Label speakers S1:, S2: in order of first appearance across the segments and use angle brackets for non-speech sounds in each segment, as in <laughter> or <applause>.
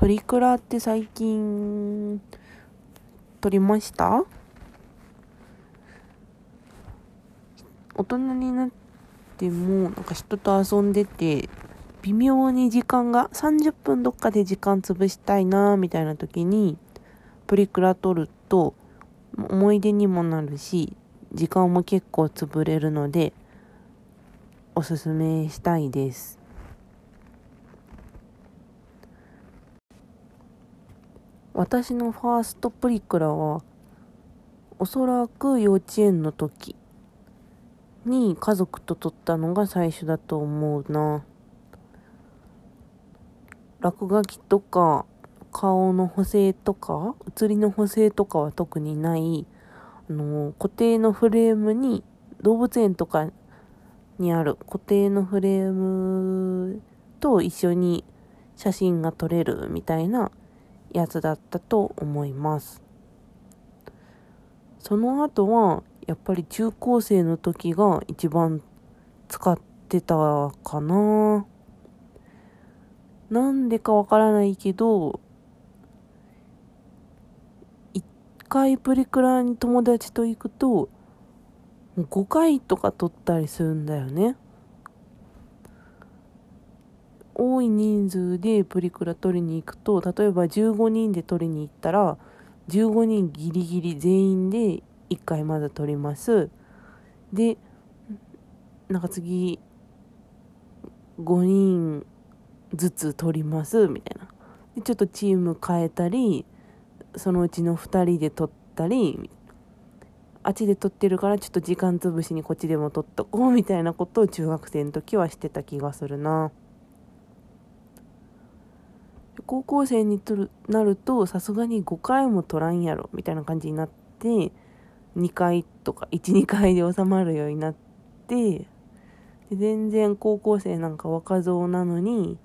S1: プリクラって最近撮りました？大人になってもなんか人と遊んでて微妙に時間が30分どっかで時間潰したいなみたいな時にプリクラ撮ると思い出にもなるし時間も結構潰れるのでおすすめしたいです。私のファーストプリクラはおそらく幼稚園の時に家族と撮ったのが最初だと思うな。落書きとか顔の補正とか写りの補正とかは特にない。あの固定のフレームに動物園とかにある。固定のフレームと一緒に写真が撮れるみたいなやつだったと思います。その後はやっぱり中高生の時が一番使ってたかな。なんでかわからないけど一回プリクラに友達と行くと5回とか撮ったりするんだよね。多い人数でプリクラ取りに行くと例えば15人で取りに行ったら15人ギリギリ全員で1回まだ取ります。でなんか次5人ずつ取りますみたいな。でちょっとチーム変えたりそのうちの2人で取ったりあっちで取ってるからちょっと時間潰しにこっちでも取っとこうみたいなことを中学生の時はしてた気がするな。高校生にとるなるとさすがに5回も取らんやろみたいな感じになって2回とか12回で収まるようになってで全然高校生なんか若造なのに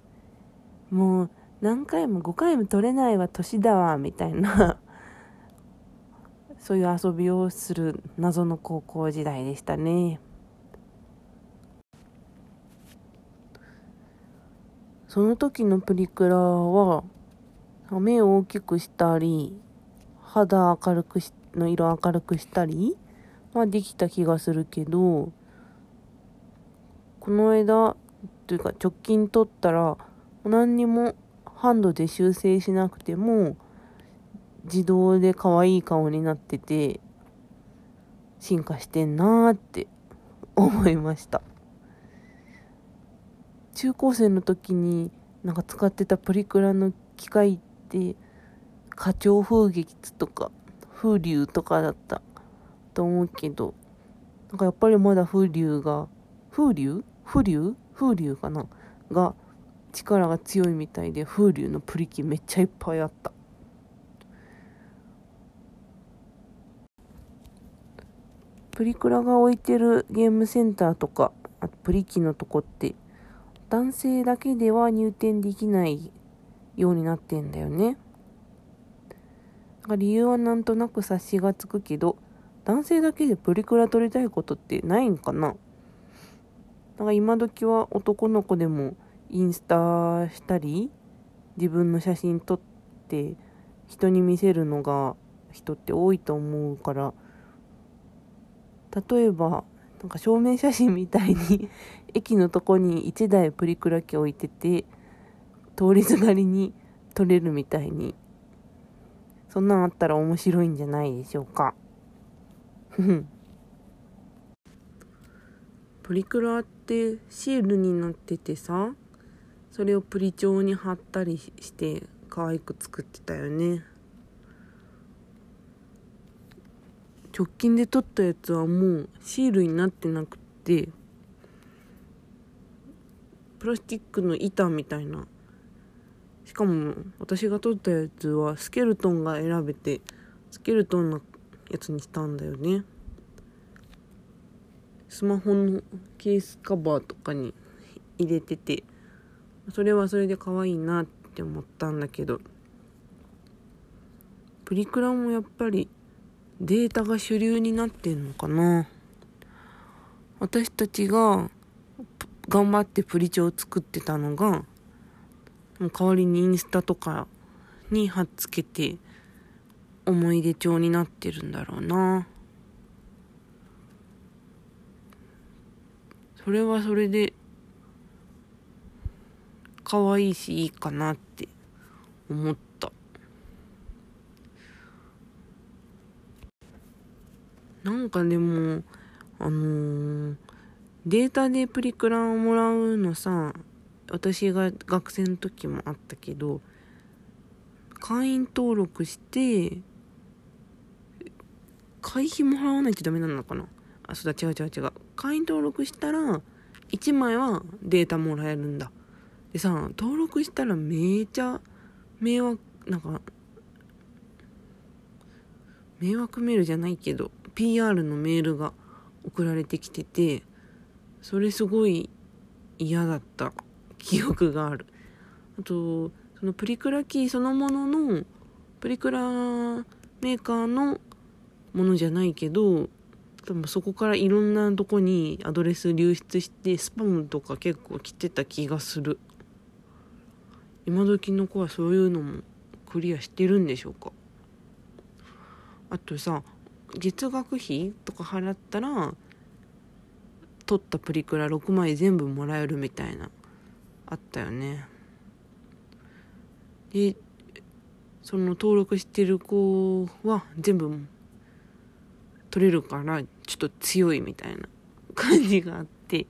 S1: もう何回も5回も取れないわ年だわみたいな <laughs> そういう遊びをする謎の高校時代でしたね。その時のプリクラは目を大きくしたり肌明るくしの色明るくしたりはできた気がするけどこの間というか直近取ったら何にもハンドで修正しなくても自動で可愛い顔になってて進化してんなーって思いました。中高生の時になんか使ってたプリクラの機械って花鳥風月とか風流とかだったと思うけどなんかやっぱりまだ風流が風流風流風流かな？が力が強いみたいで風流のプリ機めっちゃいっぱいあった。プリクラが置いてるゲームセンターとかあとプリ機のとこって男性だけでは入店できないようになってんだよね。理由はなんとなく察しがつくけど男性だけでプリクラ撮りたいことってないんかな。だから今時は男の子でもインスタしたり自分の写真撮って人に見せるのが人って多いと思うから例えばなんか証明写真みたいに <laughs> 駅のとこに1台プリクラ機置いてて通りすがりに撮れるみたいに。そんなんあったら面白いんじゃないでしょうか。プリクラってシールになっててさそれをプリ帳に貼ったりして可愛く作ってたよね。直近で撮ったやつはもうシールになってなくてプラスチックの板みたいな。しかも私が撮ったやつはスケルトンが選べてスケルトンのやつにしたんだよね。スマホのケースカバーとかに入れててそれはそれで可愛いなって思ったんだけどプリクラもやっぱりデータが主流になってんのかな？私たちが頑張ってプリ帳を作ってたのが代わりにインスタとかに貼っつけて思い出帳になってるんだろうな。それはそれで可愛いしいいかなって思ったなんかでもあのー、データでプリクラをもらうのさ私が学生の時もあったけど会員登録して会費も払わないとダメなのかな？あそうだ違う違う違う。会員登録したら1枚はデータもらえるんだ。でさ登録したらめちゃ迷惑なんか迷惑メールじゃないけど PR のメールが送られてきててそれすごい嫌だった記憶がある。あとそのプリクラキーそのもののプリクラメーカーのものじゃないけど多分そこからいろんなとこにアドレス流出してスパムとか結構来てた気がする。今時の子はそういうのもクリアしてるんでしょうか？あとさ月額費とか払ったら取ったプリクラ6枚全部もらえるみたいなあったよね。でその登録してる子は全部取れるからちょっと強いみたいな感じがあって。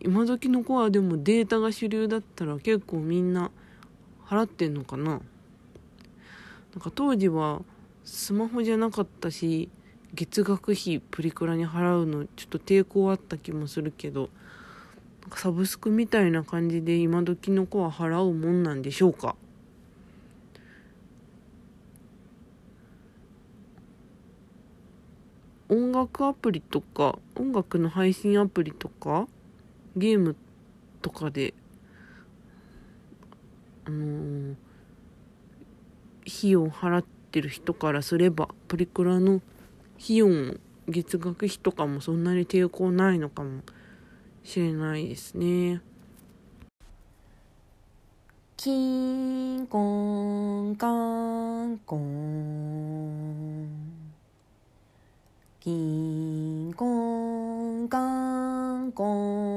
S1: 今時の子はでもデータが主流だったら結構みんな払ってんのかな。なんか当時はスマホじゃなかったし月額費プリクラに払うのちょっと抵抗あった気もするけどサブスクみたいな感じで今時の子は払うもんなんでしょうか？音楽アプリとか音楽の配信アプリとかゲームとかであのー、費用払っってる人からすればプリクラの費用も月額費とかもそんなに抵抗ないのかもしれないですね。
S2: キンコンカンコンキンコンカンコン